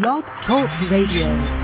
Blog Talk Radio.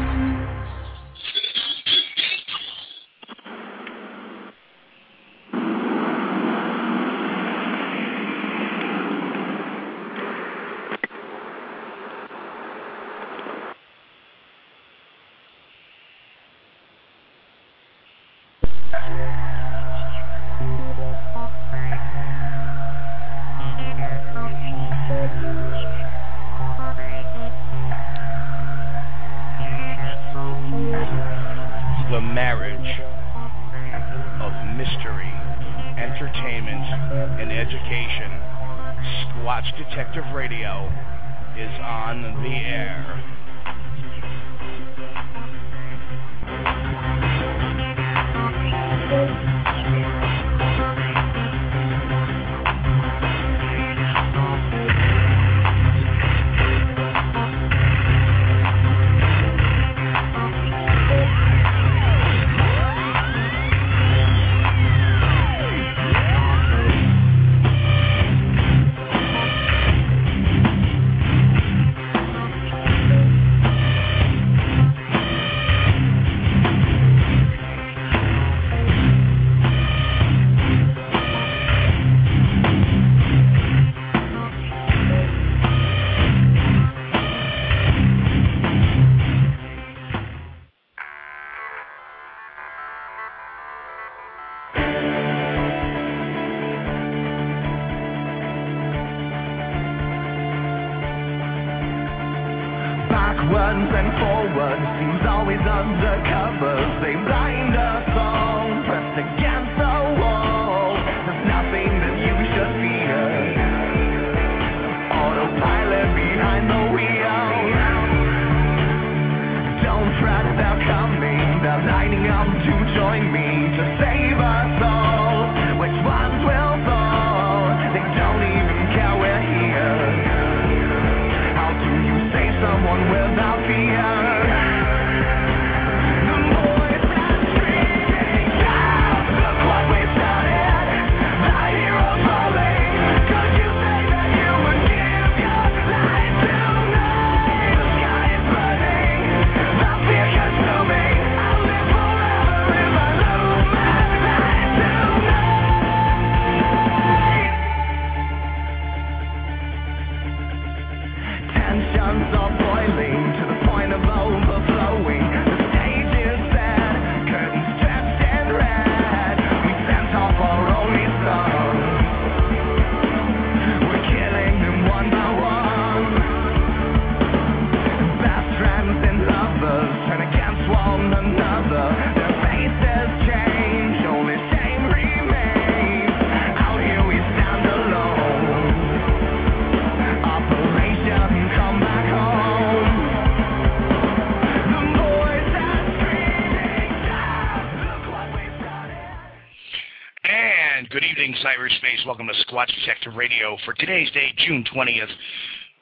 Squatch Detective Radio for today's date, June 20th,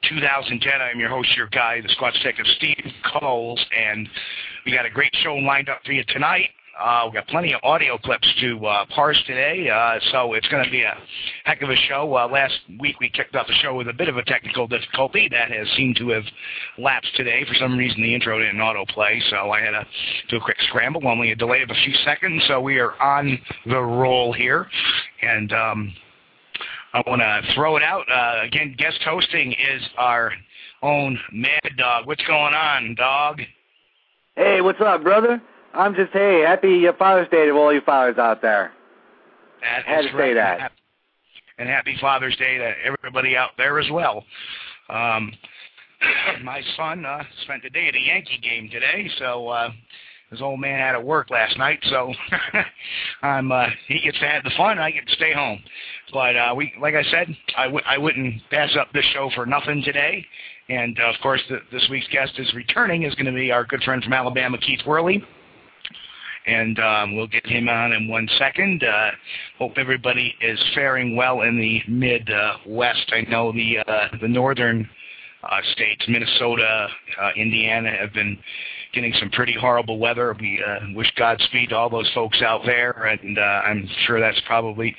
2010. I'm your host, your guy, the Squatch Detective Steve Kulls, and we got a great show lined up for you tonight. Uh, we got plenty of audio clips to uh, parse today, uh, so it's going to be a heck of a show. Uh, last week we kicked off the show with a bit of a technical difficulty that has seemed to have lapsed today. For some reason, the intro didn't autoplay, so I had to do a quick scramble. Only a delay of a few seconds, so we are on the roll here, and um, I want to throw it out uh, again. Guest hosting is our own Mad Dog. What's going on, dog? Hey, what's up, brother? I'm just hey, happy uh, Father's Day to all you fathers out there. That Had is to say that. And And happy Father's Day to everybody out there as well. Um, my son uh, spent the day at a Yankee game today, so uh, his old man out of work last night, so I'm uh, he gets to have the fun, and I get to stay home. But uh, we, like I said, I w- I wouldn't pass up this show for nothing today. And uh, of course, the, this week's guest is returning is going to be our good friend from Alabama, Keith Worley. and um, we'll get him on in one second. Uh, hope everybody is faring well in the Midwest. I know the uh, the northern uh, states, Minnesota, uh, Indiana, have been getting some pretty horrible weather. We uh, wish Godspeed to all those folks out there, and uh, I'm sure that's probably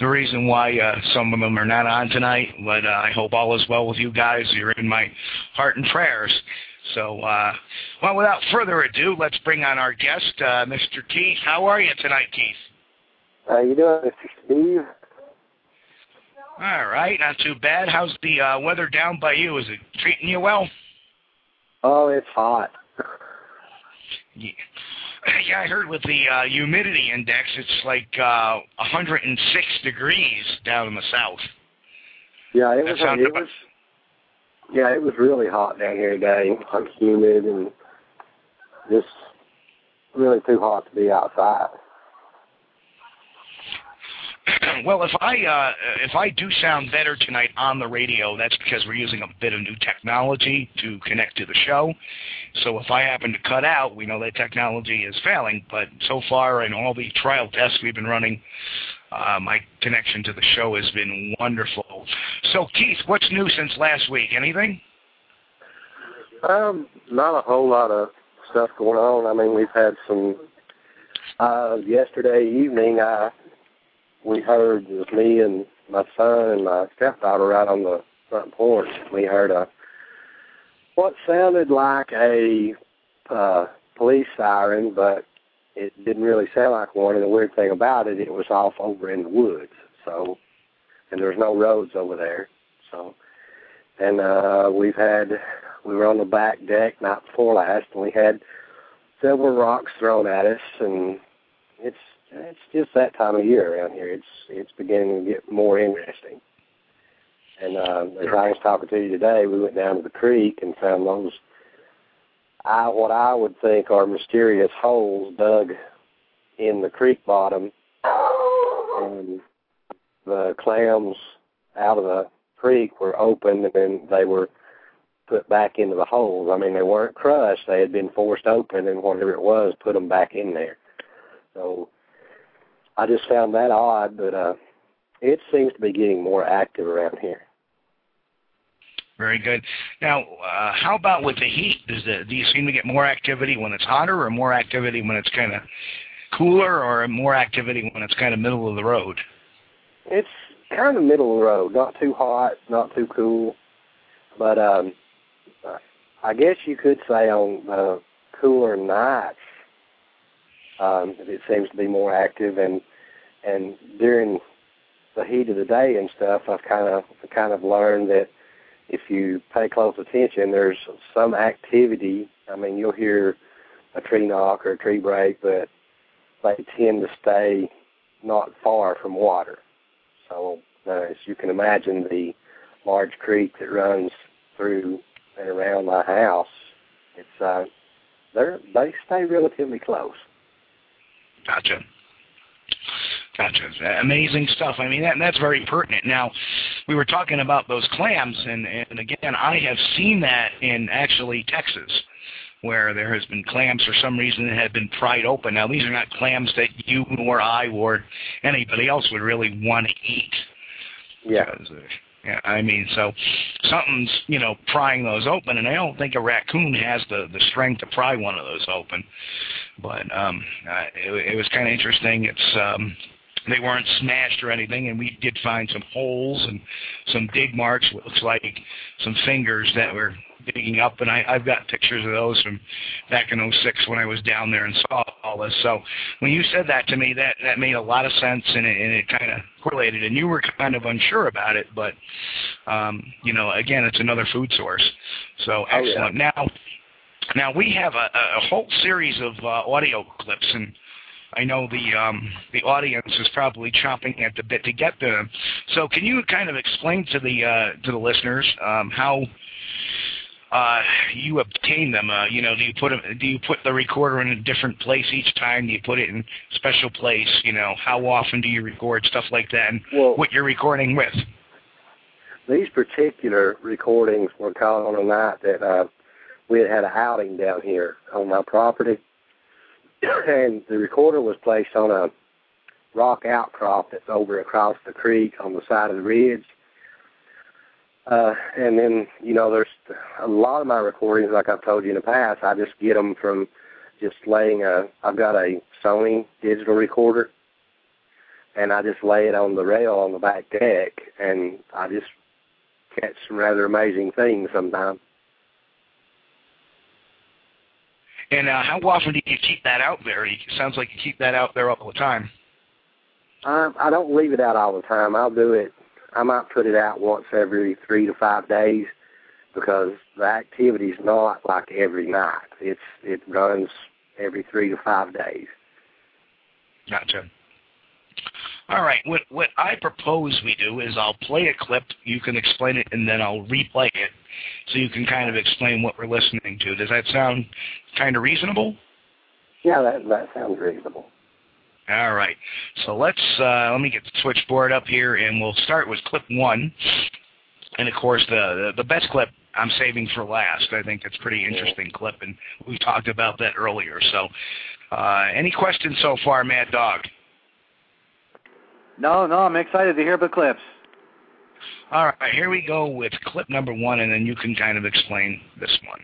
the reason why uh, some of them are not on tonight. But uh, I hope all is well with you guys. You're in my heart and prayers. So, uh, well, without further ado, let's bring on our guest, uh, Mr. Keith. How are you tonight, Keith? How you doing, Mr. Steve? All right, not too bad. How's the uh, weather down by you? Is it treating you well? Oh, it's hot. Yeah, yeah I heard with the uh, humidity index, it's like uh, 106 degrees down in the south. Yeah, it That was. It about- was. Yeah, it was really hot down here today. Humid and just really too hot to be outside. well, if I uh, if I do sound better tonight on the radio, that's because we're using a bit of new technology to connect to the show. So if I happen to cut out, we know that technology is failing. But so far, in all the trial tests we've been running, uh, my connection to the show has been wonderful. So Keith, what's new since last week? Anything? Um, not a whole lot of stuff going on. I mean, we've had some. Uh, yesterday evening, I we heard was me and my son and my stepdaughter right on the front porch. We heard a what sounded like a uh, police siren, but it didn't really sound like one. And the weird thing about it, it was off over in the woods. So, and there's no roads over there. So, and uh, we've had we were on the back deck night before last, and we had several rocks thrown at us, and it's it's just that time of year around here. It's it's beginning to get more interesting. And uh, as I was talking to you today, we went down to the creek and found those I what I would think are mysterious holes dug in the creek bottom, and the clams out of the creek were open, and then they were put back into the holes. I mean, they weren't crushed; they had been forced open, and whatever it was, put them back in there. So I just found that odd, but uh, it seems to be getting more active around here. Very good. Now, uh, how about with the heat? Does the, do you seem to get more activity when it's hotter, or more activity when it's kind of cooler, or more activity when it's kind of middle of the road? It's kind of middle of the road, not too hot, not too cool, but um, I guess you could say on the cooler nights, um, it seems to be more active, and and during the heat of the day and stuff, I've kind of kind of learned that if you pay close attention, there's some activity. I mean, you'll hear a tree knock or a tree break, but they tend to stay not far from water. So, uh, as you can imagine, the large creek that runs through and around my house, it's uh, they're they stay relatively close. Gotcha. Gotcha. Amazing stuff. I mean, that, that's very pertinent. Now, we were talking about those clams, and, and again, I have seen that in actually Texas, where there has been clams for some reason that have been pried open. Now, these are not clams that you or I or anybody else would really want to eat. Yeah. I mean, so something's you know prying those open, and I don't think a raccoon has the the strength to pry one of those open. But um, uh, it, it was kind of interesting. It's um, they weren't smashed or anything, and we did find some holes and some dig marks. What looks like some fingers that were digging up, and I, I've got pictures of those from back in '06 when I was down there and saw all this. So when you said that to me, that that made a lot of sense, and it, and it kind of correlated. And you were kind of unsure about it, but um, you know, again, it's another food source. So Oh, yeah. excellent. Now, now we have a, a whole series of uh, audio clips, and I know the um, the audience is probably chomping at the bit to get them. So can you kind of explain to the uh, to the listeners um, how uh, you obtain them? Uh, you know, do you put them, do you put the recorder in a different place each time? Do you put it in special place? You know, how often do you record stuff like that? And Well, what you're recording with? these particular recordings were caught on a night that uh, we had had an outing down here on my property, and the recorder was placed on a rock outcrop that's over across the creek on the side of the ridge. Uh, and then, you know, there's a lot of my recordings, like I've told you in the past, I just get them from just laying a, I've got a Sony digital recorder, and I just lay it on the rail on the back deck, and I just catch some rather amazing things sometimes. And uh, how often do you keep that out there? It sounds like you keep that out there all the time. Um, I don't leave it out all the time. I'll do it. I might put it out once every three to five days because the activity's not like every night. It's it runs every three to five days. Gotcha. All right. What what I propose we do is I'll play a clip. You can explain it, and then I'll replay it, so you can kind of explain what we're listening to. Does that sound kind of reasonable? Yeah, that that sounds reasonable. All right. So let's uh, let me get the switchboard up here, and we'll start with clip one. And of course, the the, the best clip I'm saving for last. I think that's a pretty interesting clip, and we talked about that earlier. So, uh, any questions so far, Mad Dog? No, no, I'm excited to hear the clips. All right, here we go with clip number one, and then you can kind of explain this one.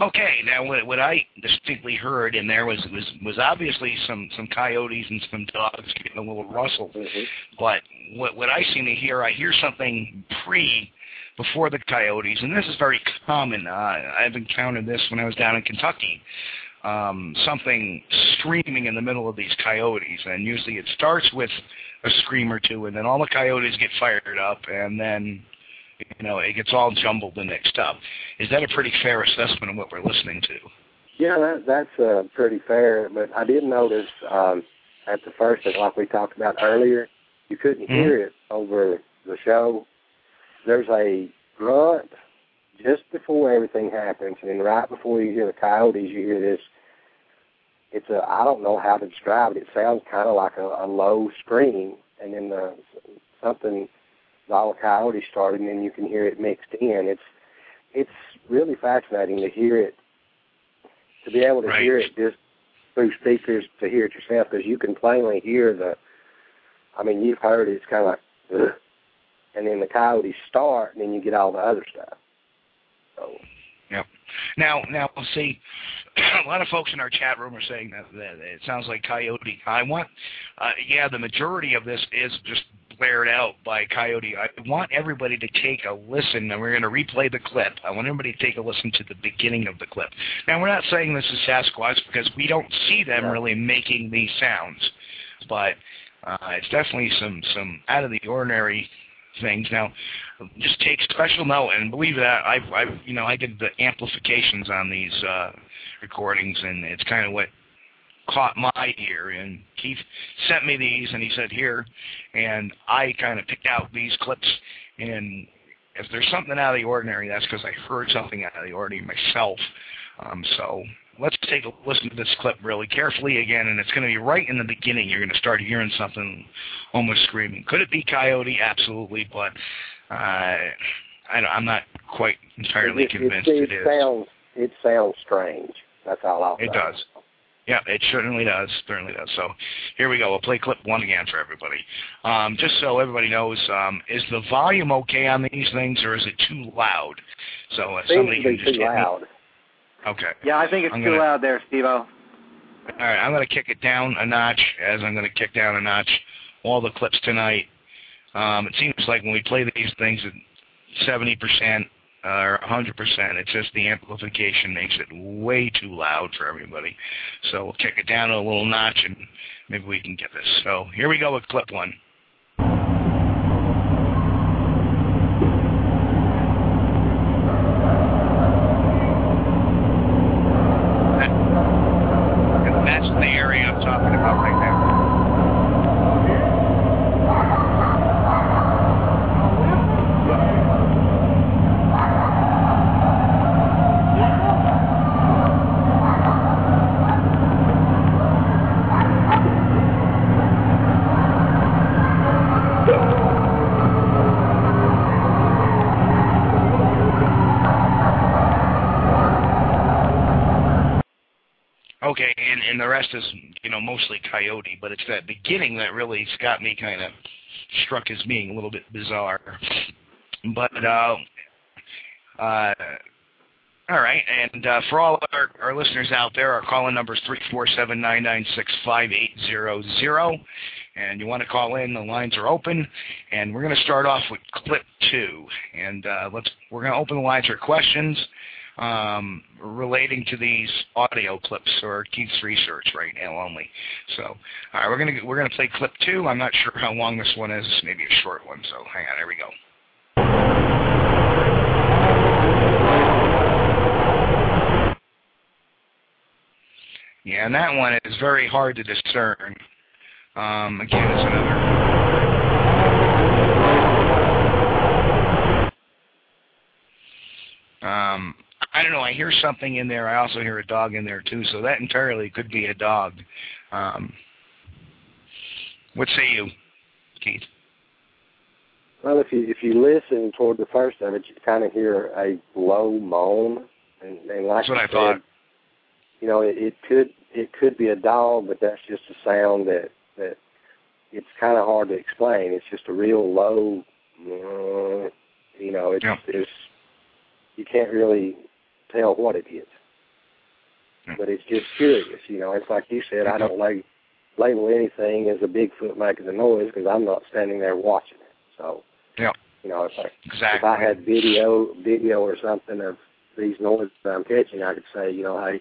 Okay, now what, what I heard in there was was was obviously some some coyotes and some dogs getting a little rustle. Mhm. But what what I seem to hear, I hear something pre before the coyotes, and this is very common. Uh, I've encountered this when I was down in Kentucky. Um, something screaming in the middle of these coyotes, and usually it starts with a scream or two, and then all the coyotes get fired up, and then you know it gets all jumbled and mixed up. Is that a pretty fair assessment of what we're listening to? Yeah, that, that's uh, pretty fair. But I did notice um, at the first, like we talked about earlier, you couldn't Mhm. hear it over the show. There's a grunt just before everything happens, and then right before you hear the coyotes, you hear this. It's a I don't know how to describe it. It sounds kind of like a, a low scream, and then the something all the coyotes started, and then you can hear it mixed in. It's it's really fascinating to hear it, to be able to Right. hear it just through speakers to hear it yourself, because you can plainly hear the. I mean, you've heard it. It's kind of like, Ugh. and then the coyotes start, and then you get all the other stuff. So Now, now, see, a lot of folks in our chat room are saying that, that it sounds like Coyote. I want, uh, yeah, the majority of this is just blared out by Coyote. I want everybody to take a listen, and we're going to replay the clip. I want everybody to take a listen to the beginning of the clip. Now, we're not saying this is Sasquatch because we don't see them Yeah. really making these sounds, but uh, it's definitely some some out of the ordinary things. Now, just take special note and believe that I've, I've you know I did the amplifications on these uh, recordings, and it's kind of what caught my ear. And Keith sent me these, and he said here, and I kind of picked out these clips. And if there's something out of the ordinary, that's because I heard something out of the ordinary myself. Um, so let's take a listen to this clip really carefully again, and it's going to be right in the beginning. You're going to start hearing something almost screaming. Could it be coyote? Absolutely, but uh, I, don't- I'm not quite entirely it, convinced it, it is. sounds it sounds strange. That's all I'll It say. does. Yeah, it certainly does. Certainly does. So here we go. We'll play clip one again for everybody. Um, just so everybody knows, um, is the volume okay on these things, or is it too loud? So uh, somebody can just too hit me- loud. Okay. Yeah, I think it's I'm too gonna- loud there, Steve-O. All right, I'm going to kick it down a notch as I'm going to kick down a notch all the clips tonight. Um, it seems like when we play these things at 70% or 100%, it's just the amplification makes it way too loud for everybody. So we'll kick it down a little notch and maybe we can get this. So here we go with clip one. Rest is you know mostly coyote, but it's that beginning that really's got me kind of struck as being a little bit bizarre. But uh, uh, all right, and uh, for all our, our listeners out there, our call-in number is three four seven nine nine six five eight zero zero, and you want to call in, the lines are open, and we're going to start off with clip two, and uh, let's we're going to open the lines for questions um, relating to these audio clips or Keith's research right now only. So, all right, we're gonna we're gonna play clip two. I'm not sure how long this one is, maybe a short one. So, hang on, here we go. Yeah, and that one is very hard to discern. Um, again, it's another. Um, I don't know. I hear something in there. I also hear a dog in there too. So that entirely could be a dog. Um, what say you, Keith? Well, if you if you listen toward the first of it, you kind of hear a low moan, and, and like That's what I thought. said, you know, it, it could it could be a dog, but that's just a sound that that it's kind of hard to explain. It's just a real low, uh, you know, it's Yeah. it's you can't really tell what it is, but it's just curious. You know, it's like you said, I don't like label anything as a Bigfoot making a noise because I'm not standing there watching it. So, Yeah. you know, if I Exactly. if I had video video or something of these noises that I'm catching, I could say, you know, hey,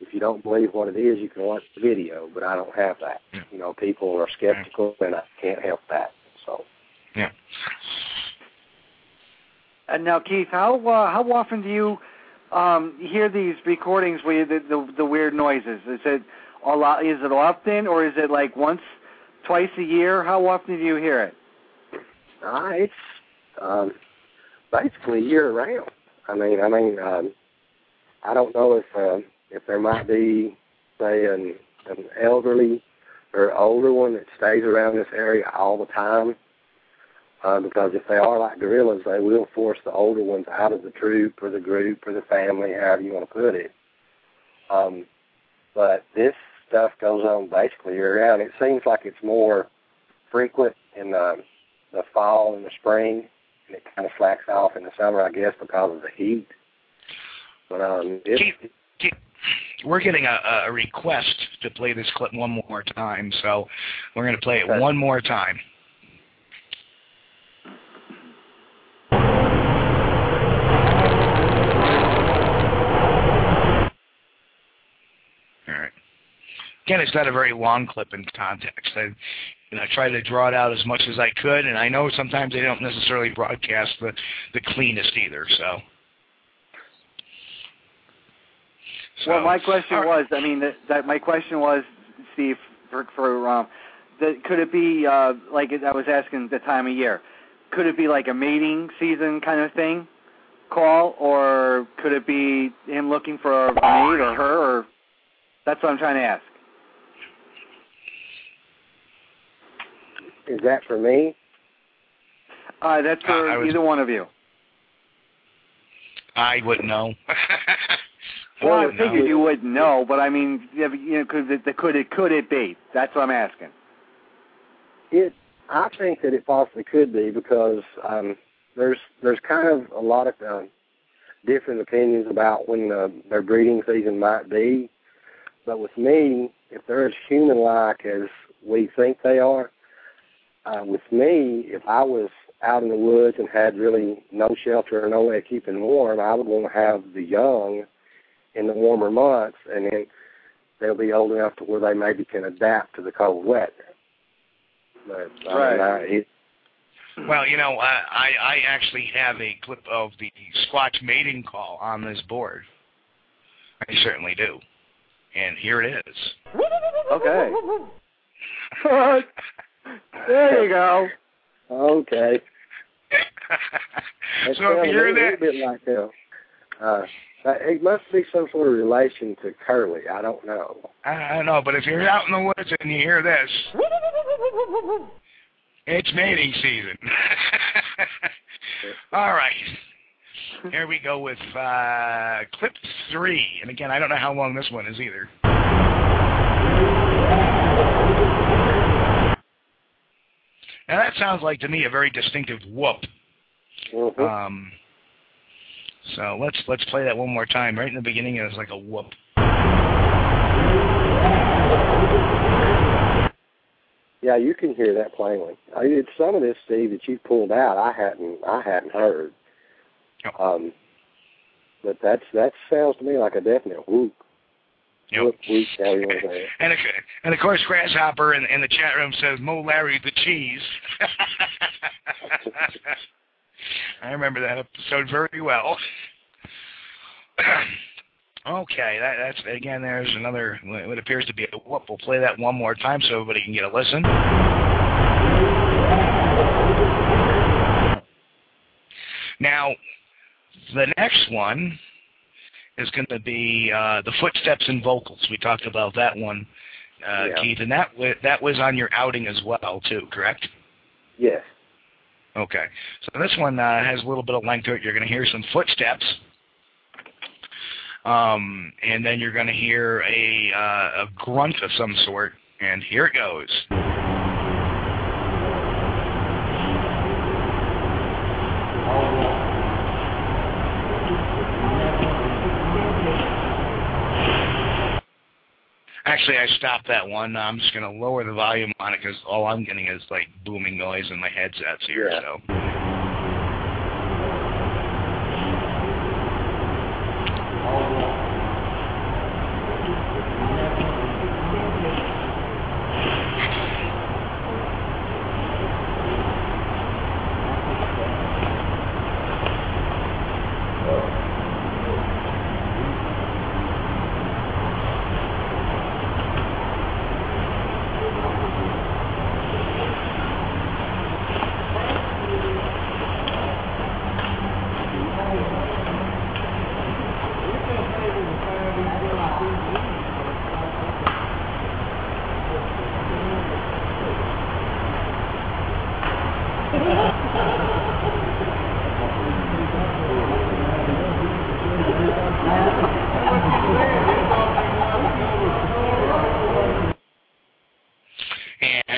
if you don't believe what it is, you can watch the video. But I don't have that. Yeah. You know, people are skeptical, and I can't help that. So, yeah. And now, Keith, how uh, how often do you um, hear these recordings where the, the the weird noises? Is it a lot? Is it often, or is it like once, twice a year? How often do you hear it? uh, it's um, basically year round. I mean, I mean, um, I don't know if uh, if there might be, say, an an elderly or older one that stays around this area all the time. Uh, because if they are like gorillas, they will force the older ones out of the troop or the group or the family, however you want to put it. Um, but this stuff goes on basically year round. It seems like it's more frequent in the the fall and the spring, and it kind of slacks off in the summer, I guess, because of the heat. But um, it, Keith, Keith, we're getting a, a request to play this clip one more time, so we're going to play it one more time. All right. Again, it's not a very long clip in context. I, you know, try to draw it out as much as I could, and I know sometimes they don't necessarily broadcast the the cleanest either. So. well, my question right. was, I mean, that, that my question was, Steve, for for um, that could it be uh, like I was asking the time of year? Could it be like a mating season kind of thing, call, or could it be him looking for a mate or her? Or that's what I'm trying to ask. Is that for me? Uh, that's for Uh, I was- either one of you. I wouldn't know. I Well, I wouldn't know. figured you wouldn't know, but I mean, you know, could it, could it could it be? That's what I'm asking. It, I think that it possibly could be because um, there's there's kind of a lot of uh, different opinions about when uh, their breeding season might be. But with me, if they're as human-like as we think they are, uh, with me, if I was out in the woods and had really no shelter or no way of keeping warm, I would want to have the young in the warmer months, and then they'll be old enough to where they maybe can adapt to the cold weather. But I Right. mean, I, it, Well, you know, I, I I actually have a clip of the Squatch mating call on this board. I certainly do. And here it is. Okay. there you go. okay. That so if you hear a little that, bit like uh, uh, it must be some sort of relation to Curly. I don't know. I don't know, but if you're out in the woods and you hear this, it's mating season. All right. Here we go with uh, clip three. And again, I don't know how long this one is either. Now that sounds like to me a very distinctive whoop. Mhm. Um, so let's let's play that one more time. Right in the beginning, it was like a whoop. Yeah, you can hear that plainly. I did some of this, Steve, that you pulled out. I hadn't, I hadn't heard. Yep. Um, but that's that sounds to me like a definite whoop. Yep. Whoop, whoop, however you want to say it. And of, and of course, Grasshopper in, in the chat room says Moe Larry the cheese. I remember that episode very well. okay, that, that's again. There's another. What appears to be a whoop. We'll play that one more time so everybody can get a listen. Now, the next one is going to be uh, the footsteps and vocals. We talked about that one, uh, Yeah. Keith, and that wa that was on your outing as well, too. Correct? Yes. Okay. So this one uh, has a little bit of length to it. You're going to hear some footsteps, um, and then you're going to hear a uh, a grunt of some sort. And here it goes. Actually, I stopped that one. I'm just going to lower the volume on it because all I'm getting is like booming noise in my headsets here. Yeah. So.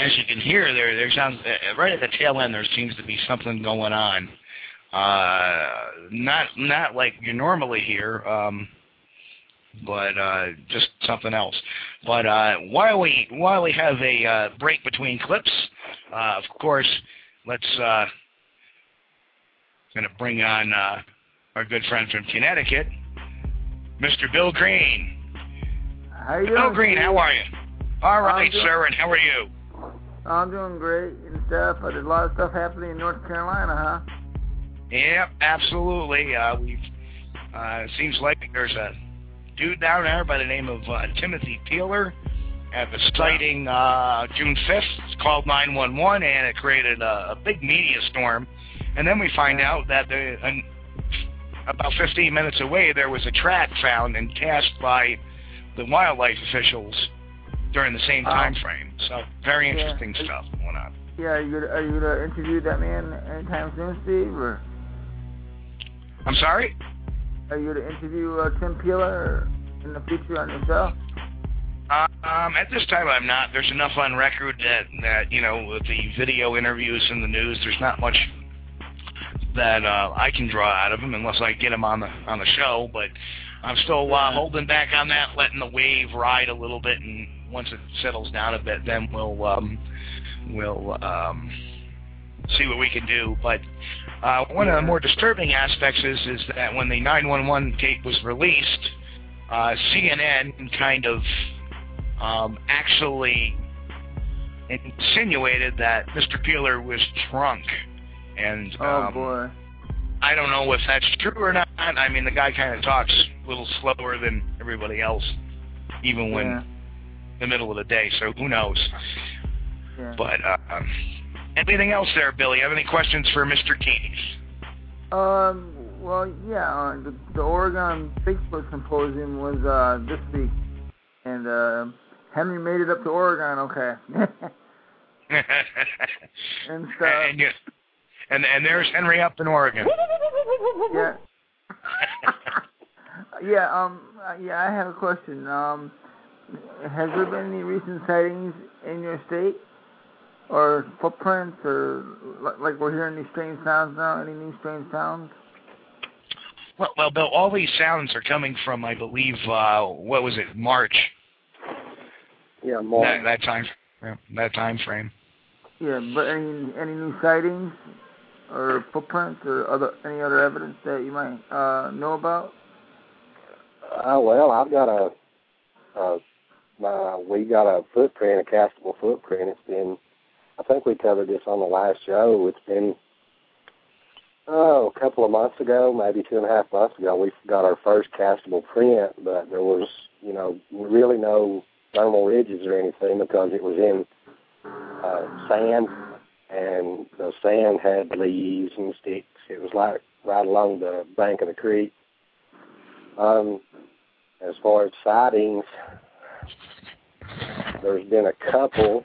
As you can hear, there there sounds uh, right at the tail end. There seems to be something going on. Uh, not not like you normally hear, um, but uh, just something else. But uh, while we while we have a uh, break between clips, uh, of course, let's uh, going to bring on uh, our good friend from Connecticut, Mr. Bill Green. How you doing? Bill Green, how are you? All right, doing- sir, and how are you? I'm doing great and stuff. Uh, there's a lot of stuff happening in North Carolina, huh? Yep, absolutely. Uh, we've uh, seems like there's a dude down there by the name of uh, Timothy Peeler at the sighting uh, June 5th. It's called 911, and it created a, a big media storm. And then we find out that the, an, about 15 minutes away there was a track found and cast by the wildlife officials during the same time frame. So very Yeah. interesting stuff going on. Yeah, are you gonna, are you gonna interview that man anytime soon, Steve? Or I'm sorry? are you gonna interview uh, Tim Peeler in the future on your show? Uh, um, at this time, I'm not. There's enough on record that that you know, with the video interviews and the news, there's not much that uh, I can draw out of him unless I get him on the on the show. But I'm still uh, holding back on that, letting the wave ride a little bit, and once it settles down a bit, then we'll um, we'll um, see what we can do. But uh, one of the more disturbing aspects is is that when the 911 tape was released, uh, CNN kind of um, actually insinuated that Mr. Peeler was drunk, and Oh um, boy. I don't know if that's true or not. I mean, the guy kind of talks a little slower than everybody else, even when Yeah. in the middle of the day. So who knows? Yeah. But uh, um, anything else there, Billy? Have any questions for Mr. Keys? Um. Well, yeah. Uh, the, the Oregon Bigfoot Symposium was uh this week, and uh, Henry made it up to Oregon. Okay. and stuff. and, you, and and there's Henry up in Oregon. Yeah. yeah. Um. Yeah. I have a question. Um. Has there been any recent sightings in your state, or footprints, or like we're hearing these strange sounds now? Any new strange sounds? Well, well, Bill, all these sounds are coming from, I believe, uh, what was it, March? Yeah, more. That, that time, yeah, that time frame. Yeah, but any any new sightings or footprints or other any other evidence that you might uh know about? Uh, well, I've got a, uh, my, we got a footprint, a castable footprint. It's been, I think we covered this on the last show. It's been, oh, a couple of months ago, maybe two and a half months ago, we got our first castable print, but there was, you know, really no thermal ridges or anything because it was in uh, sand, and the sand had leaves and sticks. It was like right along the bank of the creek. Um, as far as sightings, there's been a couple,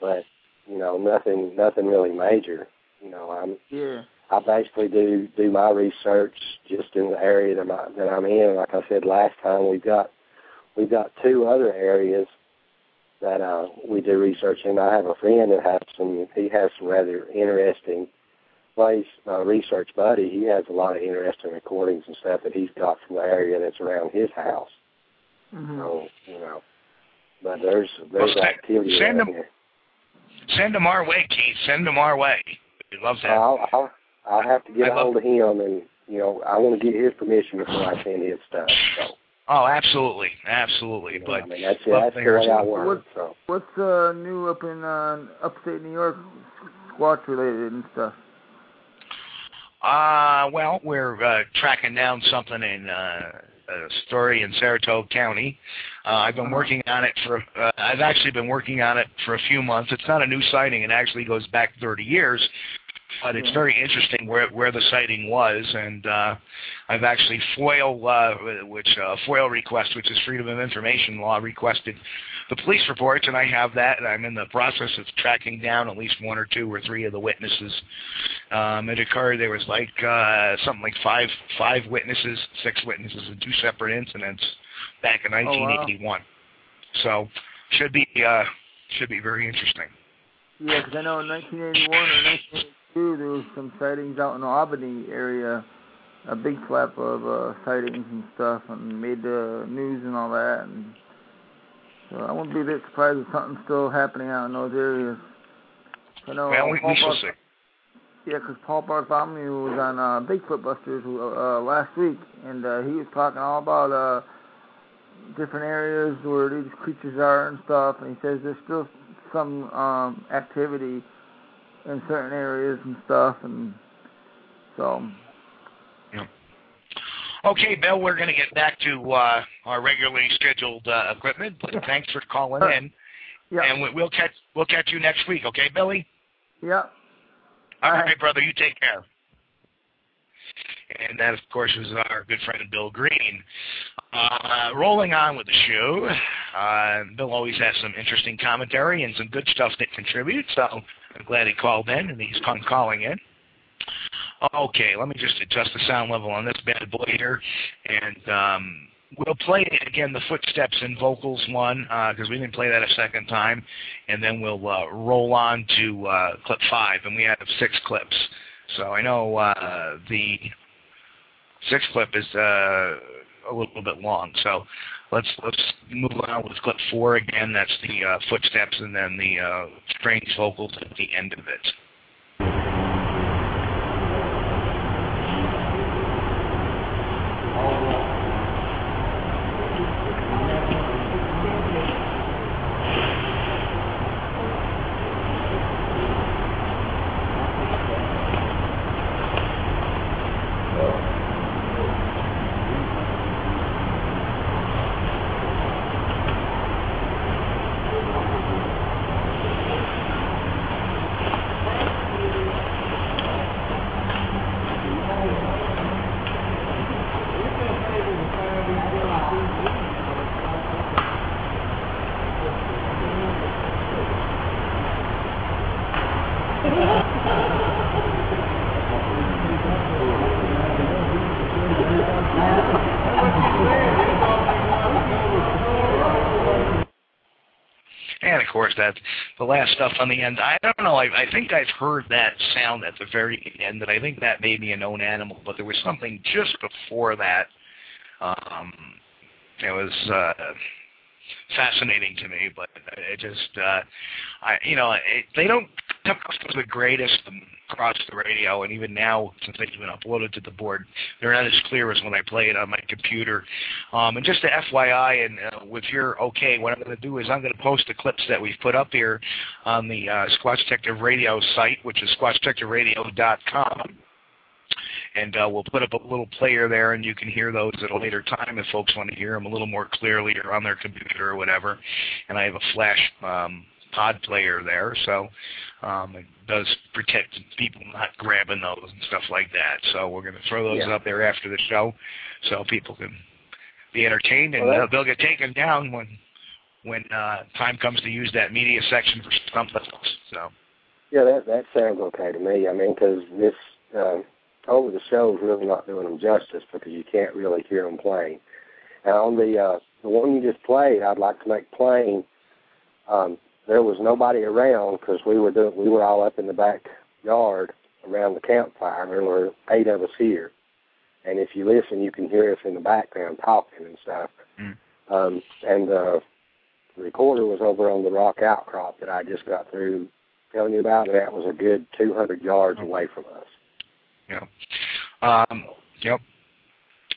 but you know nothing, nothing really major. You know, I'm Yeah. I basically do do my research just in the area that, I, that I'm in. Like I said last time, we've got we've got two other areas that uh, we do research in. I have a friend that has some. He has some rather interesting. Well, he's a research buddy. He has a lot of interesting recordings and stuff that he's got from the area that's around his house. hmm So you know, but there's there's Well, send- activity send around them- here. Send them our way, Keith. Send them our way. We'd love that. I'll, I'll I'll have to get I hold of him, and you know I want to get his permission before I send his stuff. So Oh, absolutely, absolutely. you know, But I mean that's that's the way I work. What- So What's uh new up in uh upstate New York, squatch related and stuff? Uh, well, we're uh, tracking down something in uh, a story in Saratoga County. Uh, I've been Uh-huh. working on it for. Uh, I've actually been working on it for a few months. It's not a new sighting. It actually goes back 30 years. But it's very interesting where where the sighting was, and uh, I've actually FOIL, uh, which uh, FOIL request, which is Freedom of Information Law, requested the police reports, and I have that, and I'm in the process of tracking down at least one or two or three of the witnesses. Um, it occurred there was like uh, something like five five witnesses, six witnesses in two separate incidents back in wow. 1981. So should be uh, should be very interesting. Yeah, because I know in 1981 or 1982 there was some sightings out in the Albany area, a big flap of uh, sightings and stuff, and made the news and all that. And so I wouldn't be a bit surprised if something's still happening out in those areas. I know well, we, we shall Bar- see. Yeah, 'cause Paul Bartholomew was on uh, Bigfoot Busters uh, last week, and uh, he was talking all about uh, different areas where these creatures are and stuff. And he says there's still some um, activity in certain areas and stuff, and so Okay, Bill, we're going to get back to uh, our regularly scheduled uh, equipment. But thanks for calling in, yeah, and we, we'll catch we'll catch you next week. Okay, Billy. yeah. All All right, right. brother. You take care. And that, of course, was our good friend Bill Green. Uh, rolling on with the show, uh, Bill always has some interesting commentary and some good stuff that contributes. So I'm glad he called in, and he's con- calling in. Okay, let me just adjust the sound level on this bad boy here, and um, we'll play again the footsteps and vocals one because we didn't play that a second time, and then we'll uh, roll on to uh, clip five, and we have six clips. So I know uh, the sixth clip is uh, a little bit long. So let's let's move on with clip four again. That's the uh, footsteps and then the uh, strange vocals at the end of it. The last stuff on the end. I don't know. I, I think I've heard that sound at the very end, and I think that may be a known animal. But there was something just before that. Um, it was uh, fascinating to me, but it just, uh, I, you know, it, they don't come across as the greatest across the radio, and even now, since they've been uploaded to the board, they're not as clear as when I play it on my computer. Um, and just to FYI, and uh, with your okay, what I'm going to do is I'm going to post the clips that we've put up here on the uh, Squatch Detective Radio site, which is squatchdetectiveradio.com and uh, we'll put up a little player there, and you can hear those at a later time if folks want to hear them a little more clearly or on their computer or whatever. And I have a flash um, pod player there, so um, it does protect people not grabbing those and stuff like that. So we're going to throw those Yeah. up there after the show, so people can be entertained, and Well, they'll get taken down when when uh, time comes to use that media section for something else. So. Yeah, that that sounds okay to me. I mean, because this uh, over the show is really not doing them justice because you can't really hear them playing. And on the uh, the one you just played, I'd like to make plain. Um, there was nobody around because we were doing we were all up in the backyard around the campfire. There were eight of us here, and if you listen, you can hear us in the background talking and stuff. Mm. Um, and uh, the recorder was over on the rock outcrop that I just got through telling you about, and that was a good 200 yards away from us. Yeah. Um, yep.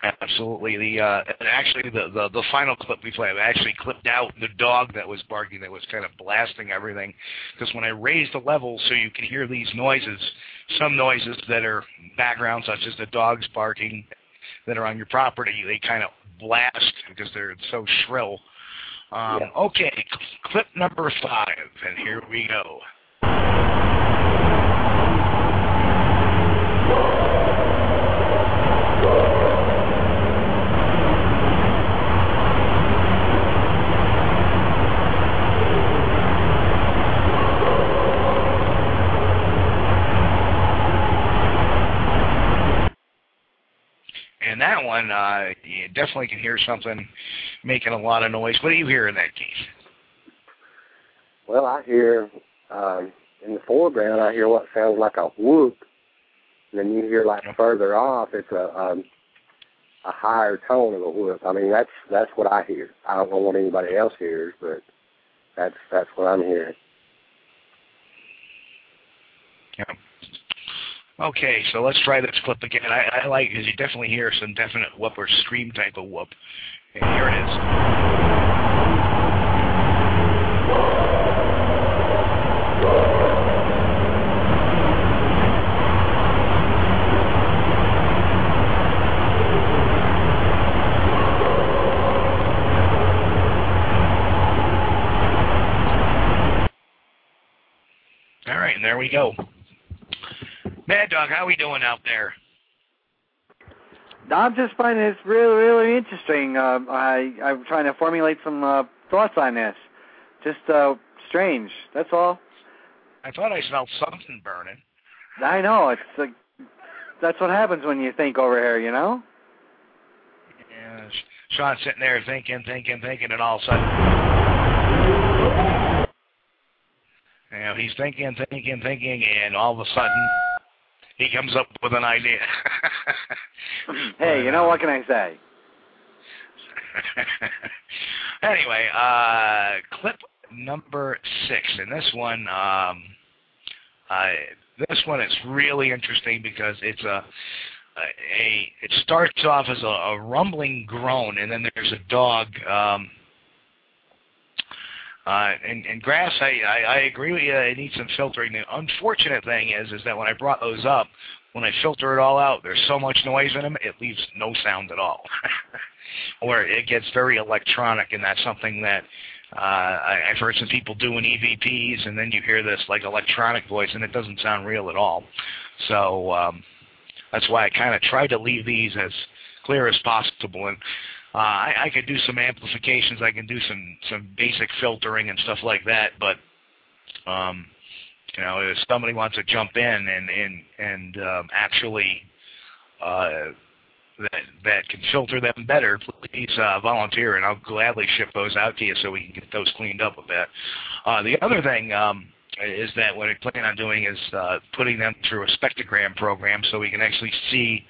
Absolutely. The uh, and actually the, the the final clip we played, I actually clipped out the dog that was barking, that was kind of blasting everything. Because when I raised the level so you can hear these noises, some noises that are background, such as the dogs barking, that are on your property, they kind of blast because they're so shrill. Um, Yeah. Okay, cl- clip number five, and here we go. And that one, uh, you definitely can hear something making a lot of noise. What do you hear in that, case? Well, I hear um, in the foreground, I hear what sounds like a whoop. And then you hear like further off, it's a um, a higher tone of a whoop. I mean, that's that's what I hear. I don't know what anybody else hears, but that's that's what I'm hearing. Okay, so let's try this clip again. I, I like because you definitely hear some definite whoop or scream type of whoop. And here it is. All right, and there we go. Mad Dog, how are we doing out there? I'm just finding this really, really interesting. Uh, I I'm trying to formulate some uh, thoughts on this. Just uh, strange. That's all. I thought I smelled something burning. I know. It's like that's what happens when you think over here. You know. Yeah, Sean's sitting there thinking, thinking, thinking, and all of a sudden, you know, he's thinking, thinking, thinking, and all of a sudden, he comes up with an idea. hey, you know what can I say? anyway, uh, clip number six, and this one, um, uh, this one is really interesting because it's a, a it starts off as a, a rumbling groan, and then there's a dog. Um, uh, and, and grass, I, I, I agree with you. It needs some filtering. The unfortunate thing is, is that when I brought those up, when I filter it all out, there's so much noise in them, it leaves no sound at all. or it gets very electronic, and that's something that uh, I, I've heard some people doing EVPs, and then you hear this like electronic voice, and it doesn't sound real at all. So um, that's why I kind of try to leave these as clear as possible. And uh, I, I could do some amplifications. I can do some some basic filtering and stuff like that. But um, you know, if somebody wants to jump in and and and um, actually uh, that that can filter them better, please uh, volunteer, and I'll gladly ship those out to you so we can get those cleaned up a bit. Uh, the other thing um, is that what I plan on doing is uh, putting them through a spectrogram program so we can actually see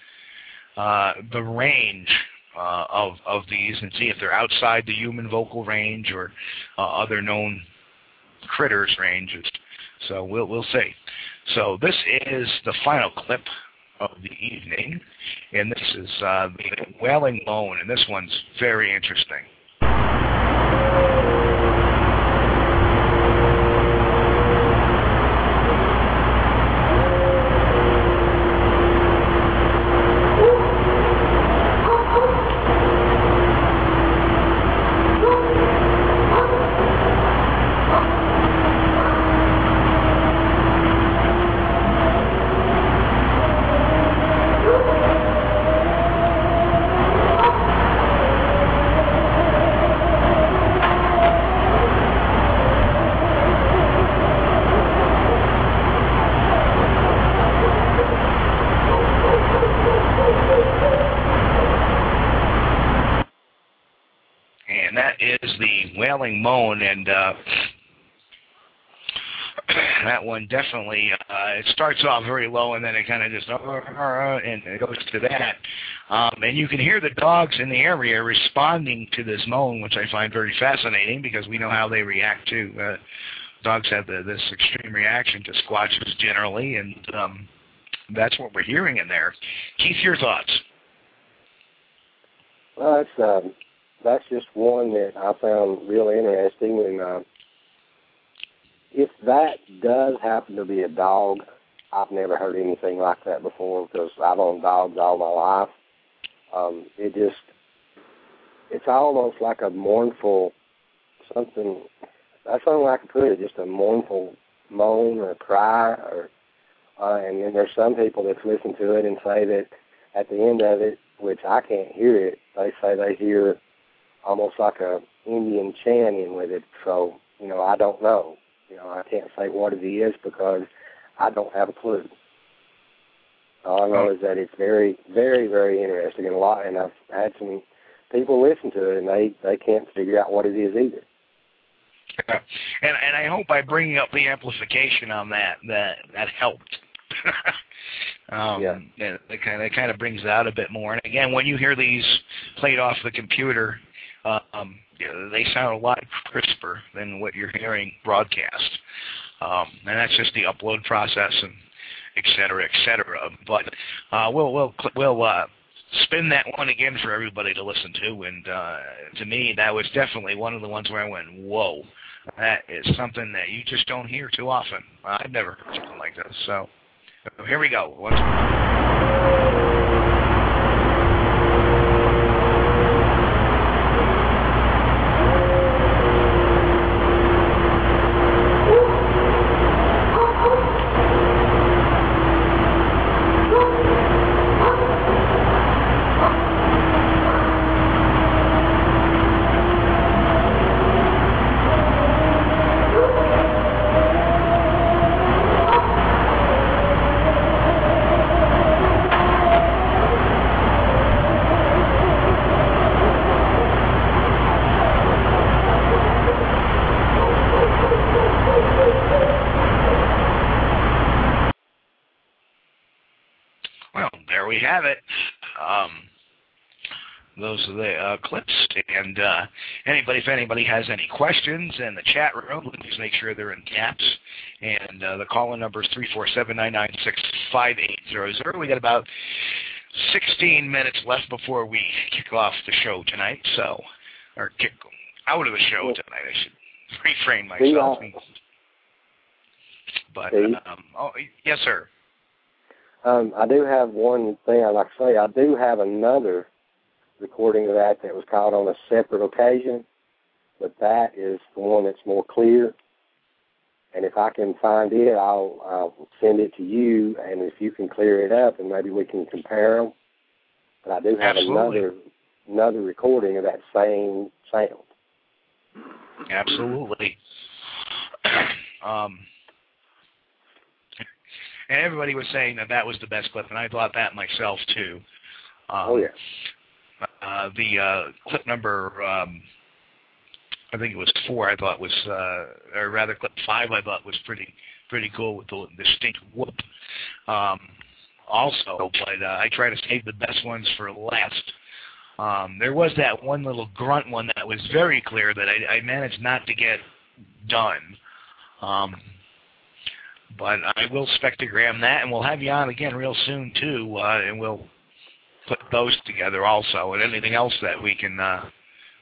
uh, the range uh, of of these and see if they're outside the human vocal range or uh, other known critters ranges. So we'll we'll see. So this is the final clip of the evening, and this is uh, the Wailing Moan, and this one's very interesting. The wailing moan and uh that one definitely uh it starts off very low and then it kind of just uh, uh, and it goes to that. Um and you can hear the dogs in the area responding to this moan which i find very fascinating because we know how they react to uh dogs have the, this extreme reaction to squatches generally and um that's what we're hearing in there. Keith your thoughts? Well, that's um, that's just one that I found real interesting, and uh, if that does happen to be a dog, I've never heard anything like that before because I've owned dogs all my life. Um, it just it's almost like a mournful something. That's the only way I can put it. Just a mournful moan or cry, or uh, and then there's some people that listen to it and say that at the end of it, which I can't hear it, they say they hear almost like a Indian chanting with it. So you know, I don't know. You know, I can't say what it is because I don't have a clue. All I know is that it's very, very, very interesting and a lot. And I've had some people listen to it and they they can't figure out what it is either. and and I hope by bringing up the amplification on that that that helped. um, Yeah. It, it kind of kind of brings it out a bit more. And again, when you hear these played off the computer, um, they sound a lot crisper than what you're hearing broadcast. Um, and that's just the upload process and et cetera, et cetera. But uh, we'll we'll we'll uh, spin that one again for everybody to listen to. And uh, to me, that was definitely one of the ones where I went, "Whoa, that is something that you just don't hear too often." I've never heard something like this. So here we go. Once Well, there we have it. Um, those are the uh, clips. And uh, anybody, if anybody has any questions in the chat room, please make sure they're in caps. And uh, the call-in number is three four seven nine nine six five eight zero zero. We got about 16 minutes left before we kick off the show tonight. So, or kick out of the show tonight. I should refrain myself. But um, oh yes, sir. Um, I do have one thing I'd like to say. I do have another recording of that that was caught on a separate occasion, but that is the one that's more clear. And if I can find it, I'll, I'll send it to you, and if you can clear it up, and maybe we can compare them. But I do have Absolutely. another another recording of that same sound. Absolutely. um, and everybody was saying that that was the best clip, and I thought that myself too. Um, oh yeah. Uh, the uh, clip number, um, I think it was four. I thought was, uh, or rather, clip five. I thought was pretty pretty cool with the distinct whoop. Um, also, but uh, I try to save the best ones for last. Um, there was that one little grunt one that was very clear that I, I managed not to get done. Um, but I will spectrogram that, and we'll have you on again real soon too, uh, and we'll put those together also, and anything else that we can uh,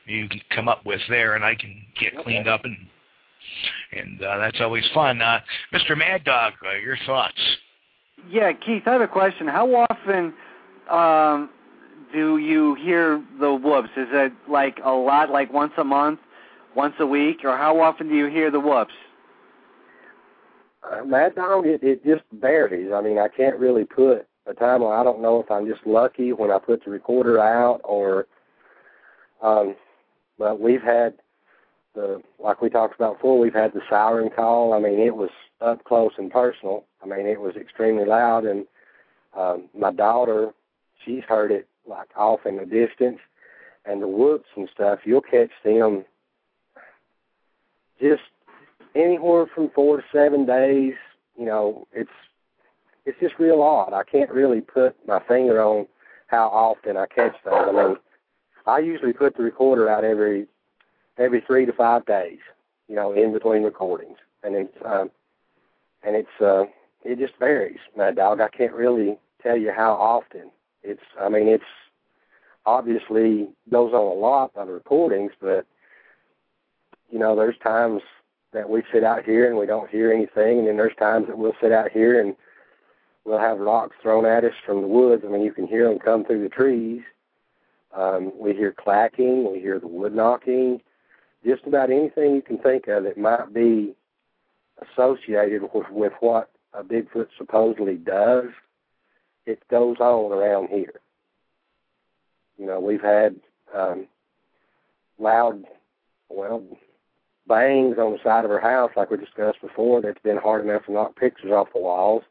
you can come up with there, and I can get cleaned up, and and uh, that's always fun. Uh, Mr. Mad Dog, uh, your thoughts? Yeah, Keith, I have a question. How often um, do you hear the whoops? Is it like a lot, like once a month, once a week, or how often do you hear the whoops? Uh, Mad Dog, it, it just varies. I mean, I can't really put a time on. I don't know if I'm just lucky when I put the recorder out, or, um, but we've had the like we talked about before. We've had the siren call. I mean, it was up close and personal. I mean, it was extremely loud, and um, my daughter, she's heard it like off in the distance, and the whoops and stuff. You'll catch them just anywhere from four to seven days. You know, it's it's just real odd. I can't really put my finger on how often I catch those. I mean, I usually put the recorder out every every three to five days. You know, in between recordings, and it's um, and it's uh, it just varies, Mad Dog. I can't really tell you how often. It's I mean, it's obviously goes on a lot of recordings, but you know, there's times that we sit out here and we don't hear anything, and then there's times that we'll sit out here and we'll have rocks thrown at us from the woods. I mean, you can hear them come through the trees. Um, we hear clacking, we hear the wood knocking, just about anything you can think of that might be associated with, with what a Bigfoot supposedly does. It goes on around here. You know, we've had um, loud, well, bangs on the side of her house, like we discussed before, that's been hard enough to knock pictures off the walls.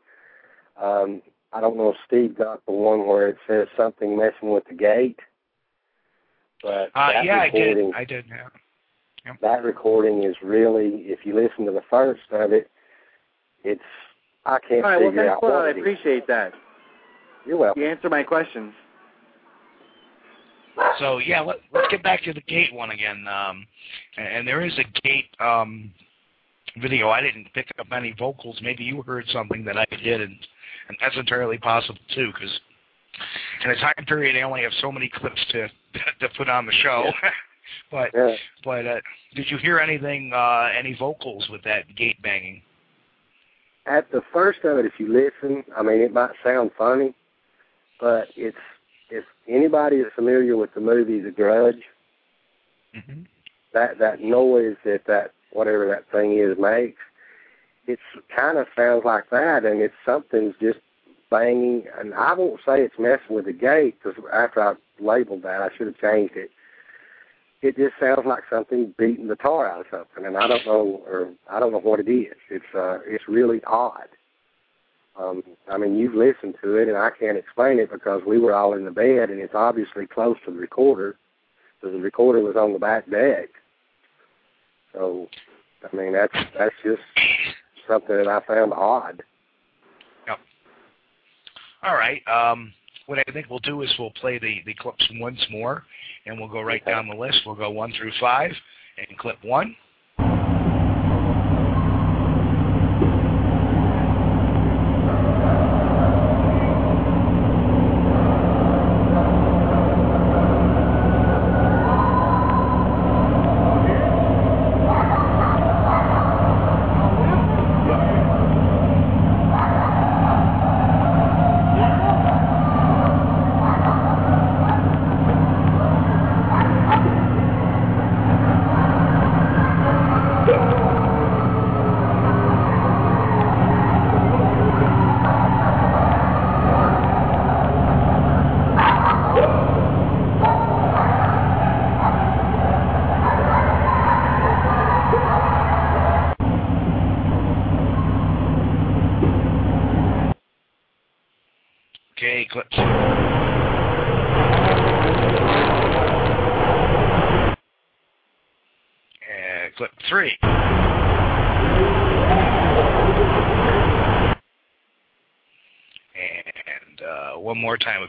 Um, I don't know if Steve got the one where it says something messing with the gate, but Uh, that yeah, I recording, did. I did. Yeah. that recording is really, if you listen to the first of it, it's I can't All right, well, figure thanks out a lot. what I appreciate that. You're welcome. You answered my questions. So yeah, let, let's get back to the gate one again. Um, and, and there is a gate um, video. I didn't pick up any vocals. Maybe you heard something that I did, and, and that's entirely possible too. Because in a time period, I only have so many clips to to put on the show. but Yeah. but uh, did you hear anything? Uh, any vocals with that gate banging? at the first of it, if you listen, I mean, it might sound funny, but it's if anybody is familiar with the movie The Grudge, Mm-hmm. that that noise that that whatever that thing is makes, it's kind of sounds like that, and it's something's just banging. And I won't say it's messing with the gate because after I labeled that, I should have changed it. It just sounds like something beating the tar out of something, and I don't know, or I don't know what it is. It's uh, it's really odd. Um, I mean, you've listened to it, and I can't explain it because we were all in the bed, and it's obviously close to the recorder, because the recorder was on the back deck. So, I mean, that's that's just something that I found odd. Yep. All right. Um, what I think we'll do is we'll play the the clips once more, and we'll go right Okay. down the list. We'll go one through five, and clip one.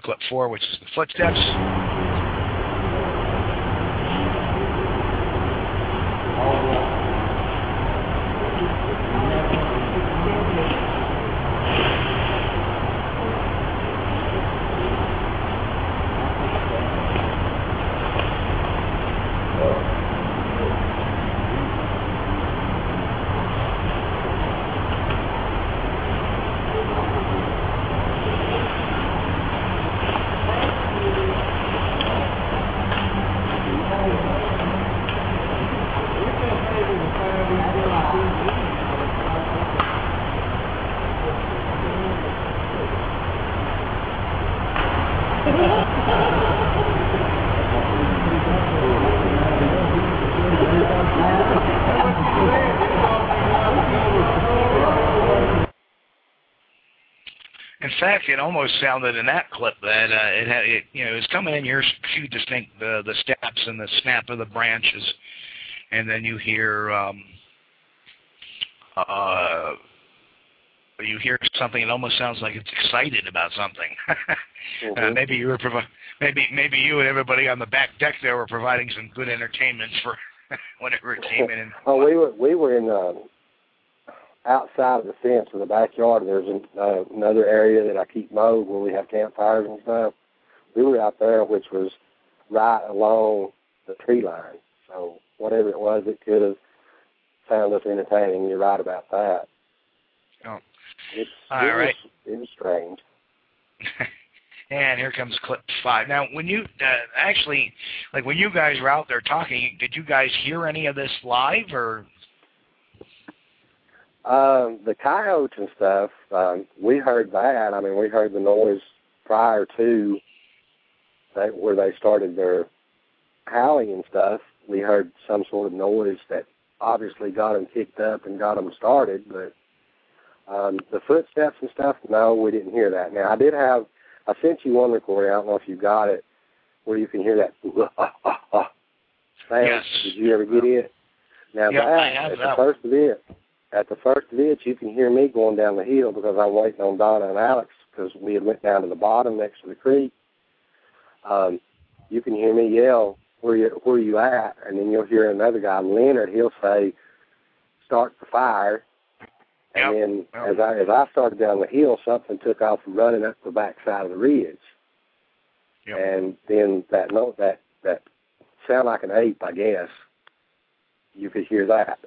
Clip four, which is the footsteps. In it almost sounded in that clip that uh, it had, it, you know, it was coming in. Your few distinct the the steps and the snap of the branches, and then you hear um, uh, you hear something. It almost sounds like it's excited about something. uh, Mhm. maybe you were provi- maybe maybe you and everybody on the back deck there were providing some good entertainment for whenever it came in. And, Oh, we were we were in um, outside of the fence in the backyard. There's an, uh, another area that I keep mowed where we have campfires and stuff. We were out there, which was right along the tree line. So whatever it was, it could have found us entertaining. You're right about that. Oh. It's, All it was. It was strange. And here comes clip five. Now, when you uh, actually, like when you guys were out there talking, did you guys hear any of this live, or Um, the coyotes and stuff, um, we heard that. I mean, we heard the noise prior to that where they started their howling and stuff. We heard some sort of noise that obviously got them kicked up and got them started. But um, the footsteps and stuff, no, we didn't hear that. Now, I did have, I sent you one recording. I don't know if you got it, where you can hear that sound. Yes. Did you ever get it? Now Yeah, that I have at that the first event, at the first event, you can hear me going down the hill because I'm waiting on Donna and Alex because we had went down to the bottom next to the creek. Um, you can hear me yell, "Where you where you at?" And then you'll hear another guy, Leonard. He'll say, "Start the fire." Yep. And then Yep. as I as I started down the hill, something took off running up the back side of the ridge. Yep. And then that note that that sound like an ape, I guess. You could hear that.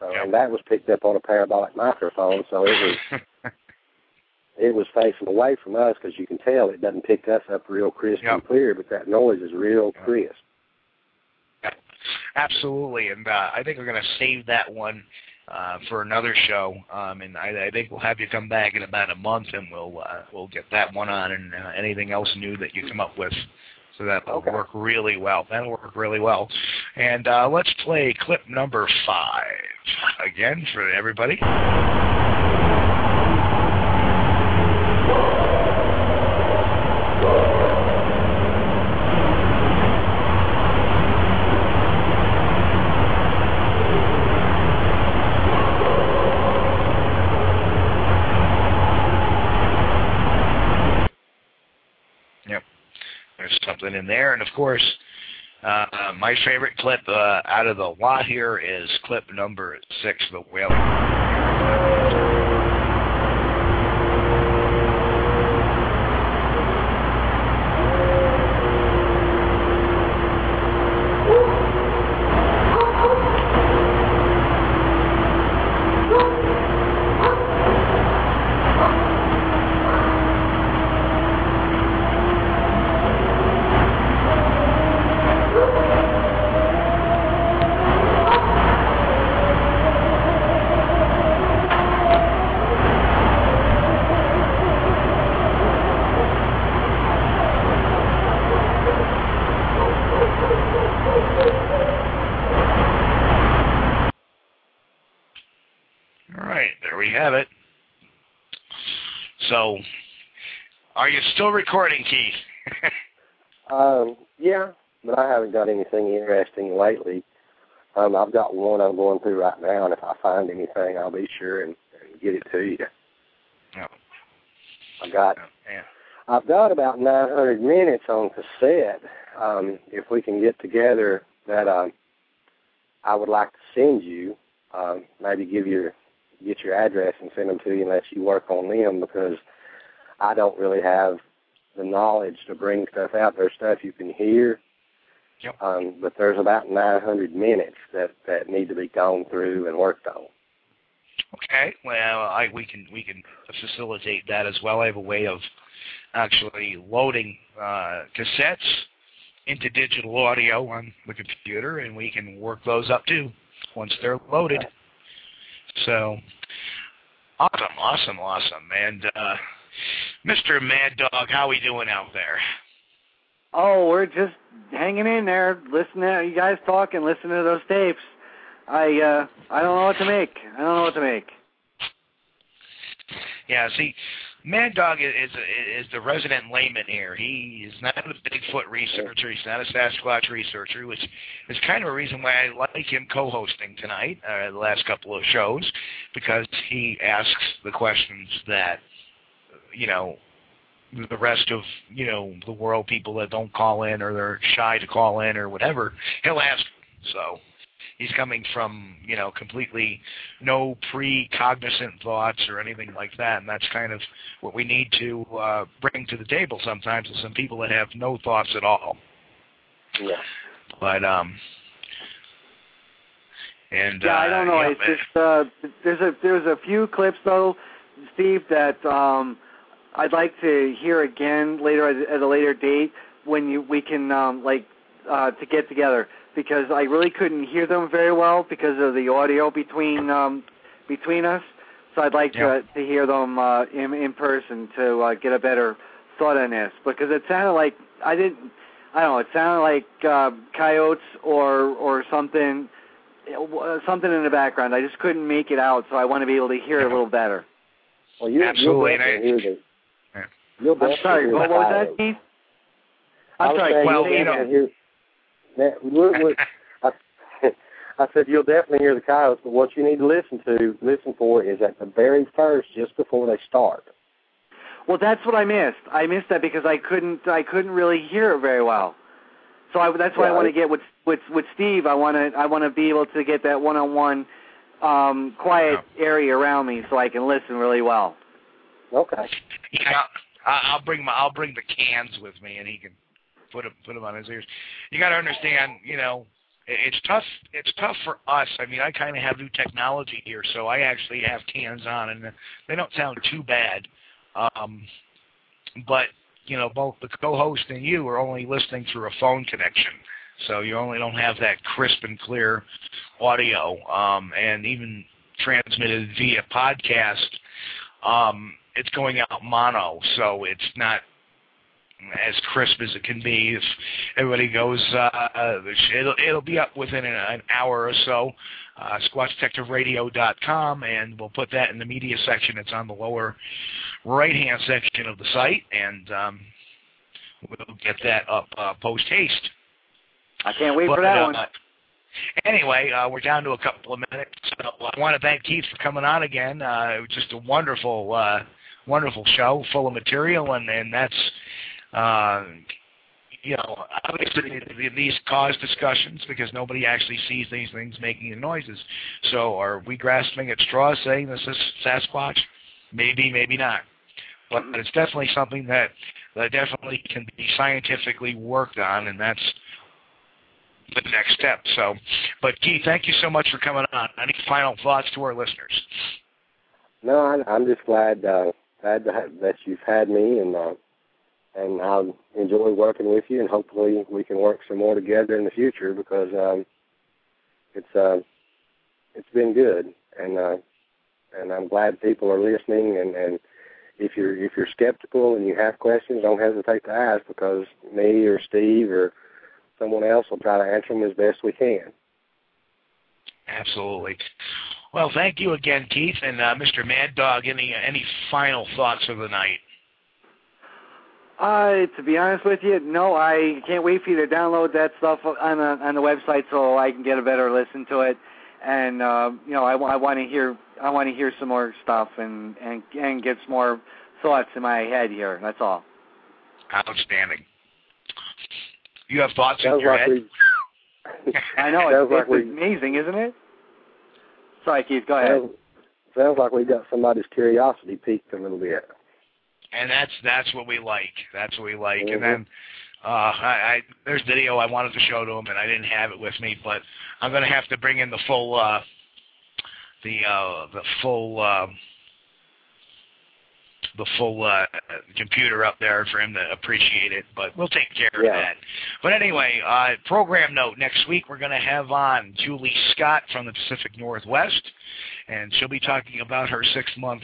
So, Yep. and that was picked up on a parabolic microphone, so it was it was facing away from us because you can tell it doesn't pick us up real crisp and clear, but that noise is real Yep. crisp. Absolutely, and uh, I think we're going to save that one uh, for another show. Um, and I, I think we'll have you come back in about a month, and we'll uh, we'll get that one on, and uh, anything else new that you come up with. So that'll Okay. work really well. That'll work really well. And uh, let's play clip number five again for everybody. Something in there. And of course, uh, my favorite clip uh, out of the lot here is clip number six, the wail. So, are you still recording, Keith? Um, yeah, but I haven't got anything interesting lately. Um, I've got one I'm going through right now, and if I find anything, I'll be sure and, and get it to you. No. I got Yeah. I've got about 900 minutes on cassette. Um, if we can get together, that um, I would like to send you. Um, maybe give your get your address and send them to you let you work on them because I don't really have the knowledge to bring stuff out. There's stuff you can hear, Yep. um, but there's about 900 minutes that that need to be gone through and worked on. Okay. Well, I we can we can facilitate that as well. I have a way of actually loading uh, cassettes into digital audio on the computer, and we can work those up too once they're loaded. So awesome, awesome, awesome. And uh, Mr. Mad Dog, how we doing out there? Oh, we're just hanging in there, listening to you guys talk and listening to those tapes. I uh I don't know what to make. I don't know what to make. Yeah, see, Mad Dog is is, is the resident layman here. He is not a Bigfoot researcher. He's not a Sasquatch researcher, which is kind of a reason why I like him co-hosting tonight, uh, the last couple of shows, because he asks the questions that, you know, the rest of you know the world, people that don't call in or they're shy to call in or whatever, he'll ask. So he's coming from you know completely no pre-cognizant thoughts or anything like that, and that's kind of what we need to uh, bring to the table sometimes is some people that have no thoughts at all. Yeah. But um, and Yeah, I uh, don't know. yeah, it's just uh there's a there's a few clips though, Steve, that um I'd like to hear again later at, at a later date when you we can um like uh to get together because I really couldn't hear them very well because of the audio between um between us. So I'd like Yeah. to to hear them uh in in person to uh, get a better thought on this because it sounded like I didn't I don't know, it sounded like uh coyotes or or something uh, something in the background. I just couldn't make it out, so I want to be able to hear it a little better. Well, you, Absolutely, You'll and I- definitely hear the, Yeah. you'll I'm sorry, what, was that. Keith? I I'm was sorry, saying well, you'll you know- definitely hear, that, what, what, I, I said you'll definitely hear the coyotes, but what you need to listen to, listen for, is at the very first, just before they start. Well, that's what I missed. I missed that because I couldn't I couldn't really hear it very well. So I, that's why I want to get with with with Steve. I want to I want to be able to get that one-on-one um quiet area around me so I can listen really well. Okay. Yeah, I'll bring my I'll bring the cans with me, and he can put them put them on his ears. You got to understand, you know, it's tough. It's tough for us. I mean, I kind of have new technology here, so I actually have cans on, and they don't sound too bad. Um, but you know, both the co-host and you are only listening through a phone connection, so you only don't have that crisp and clear audio. Um, and even transmitted via podcast, um, it's going out mono, so it's not as crisp as it can be. If everybody goes, uh, it'll it'll be up within an, an hour or so. Uh, SquatchDetectiveRadio.com, and we'll put that in the media section. It's on the lower right-hand section of the site, and um, we'll get that up uh, post haste. I can't wait But, for that uh, one. Anyway, uh, we're down to a couple of minutes. So I want to thank Keith for coming on again. Uh, it was just a wonderful, uh, wonderful show, full of material, and and that's, uh, you know, obviously these cause discussions because nobody actually sees these things making the noises. So are we grasping at straws saying this is Sasquatch? Maybe, maybe not. But it's definitely something that, that definitely can be scientifically worked on, and that's the next step. So, but Keith, thank you so much for coming on. Any final thoughts to our listeners? No, I, I'm just glad uh, glad that you've had me, and uh, and I'll enjoy working with you, and hopefully we can work some more together in the future because um, it's uh, it's been good, and uh, and I'm glad people are listening, and and if you're if you're skeptical and you have questions, don't hesitate to ask because me or Steve or someone else will try to answer them as best we can. Absolutely. Well, thank you again, Keith and uh, Mr. Mad Dog. Any any final thoughts of the night? Uh, to be honest with you, no. I can't wait for you to download that stuff on the on the website so I can get a better listen to it. And uh, you know, I, I want to hear I want to hear some more stuff and and and get some more thoughts in my head here. That's all. Outstanding. You have thoughts in Sounds your head? I know Sounds it's, like it's we- amazing, isn't it? Sorry, Keith. Go ahead. sounds, sounds like we got somebody's curiosity piqued a little bit. And that's that's what we like. That's what we like. Mhm. And then uh, I, I there's video I wanted to show to him, and I didn't have it with me, but I'm gonna have to bring in the full uh, the uh, the full uh, the full uh, computer up there for him to appreciate it. But we'll take care Yeah. of that. But anyway, uh, program note: next week we're gonna have on Julie Scott from the Pacific Northwest, and she'll be talking about her six month.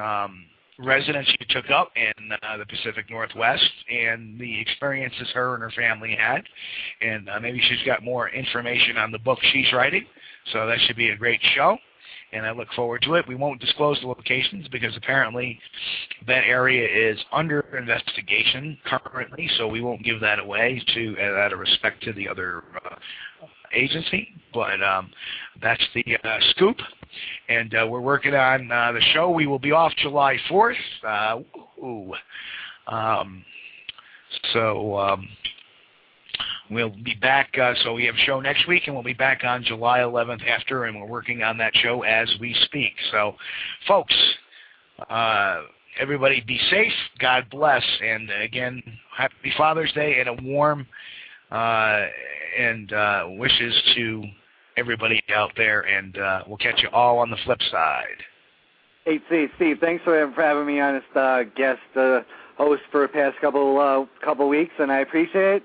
Um, residence she took up in uh, the Pacific Northwest and the experiences her and her family had. And uh, maybe she's got more information on the book she's writing. So that should be a great show. And I look forward to it. We won't disclose the locations because apparently that area is under investigation currently, so we won't give that away to uh, out of respect to the other uh, agency. But um, that's the uh, scoop and uh, we're working on uh, the show. We will be off July 4th. Uh. Um, so um, we'll be back. Uh, so we have a show next week, and we'll be back on July 11th after, and we're working on that show as we speak. So, folks, uh, everybody be safe. God bless. And again, happy Father's Day and a warm uh, and uh, wishes to everybody out there, and uh, we'll catch you all on the flip side. Hey, Steve, Steve, thanks for, for having me on as uh, guest uh, host for the past couple uh, couple weeks, and I appreciate it.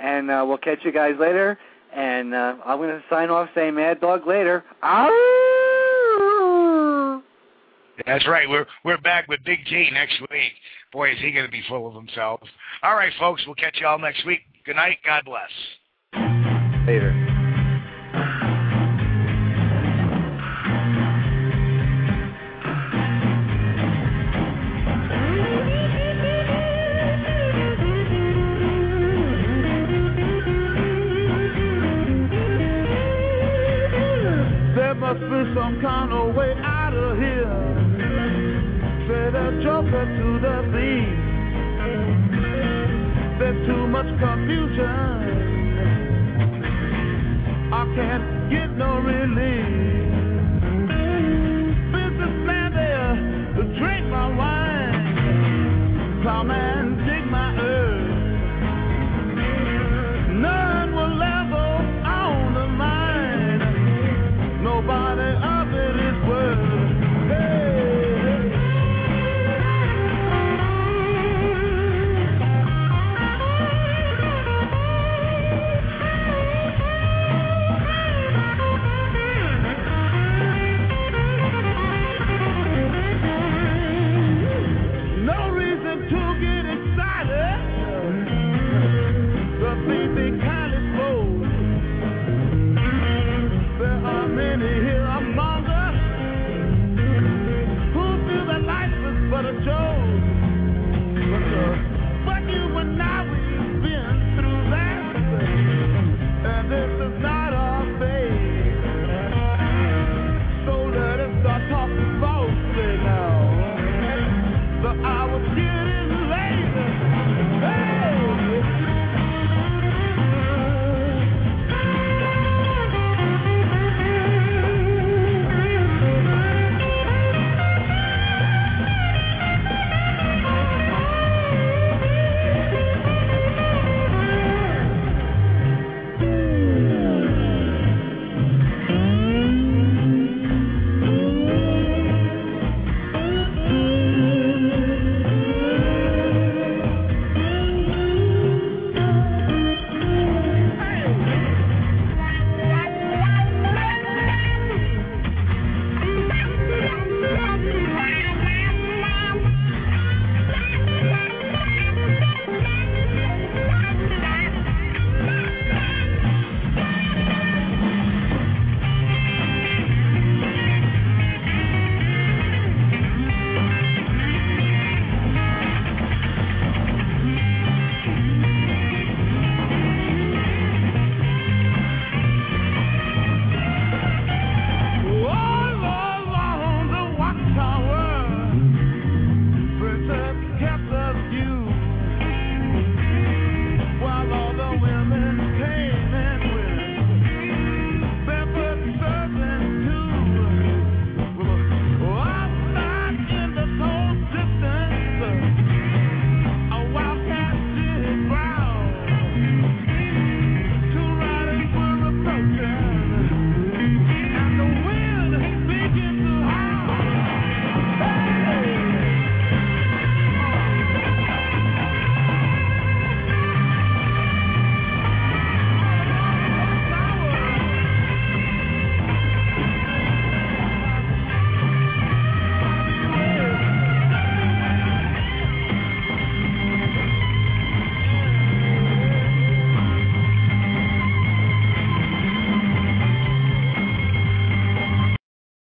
And uh, we'll catch you guys later. And uh, I'm going to sign off saying Mad Dog later. Ow! That's right. We're we're back with Big T next week. Boy, is he going to be full of himself. All right, folks. We'll catch you all next week. Good night. God bless. Later. Be some kind of way out of here. Say the joker to the thief. There's too much confusion. I can't get no relief.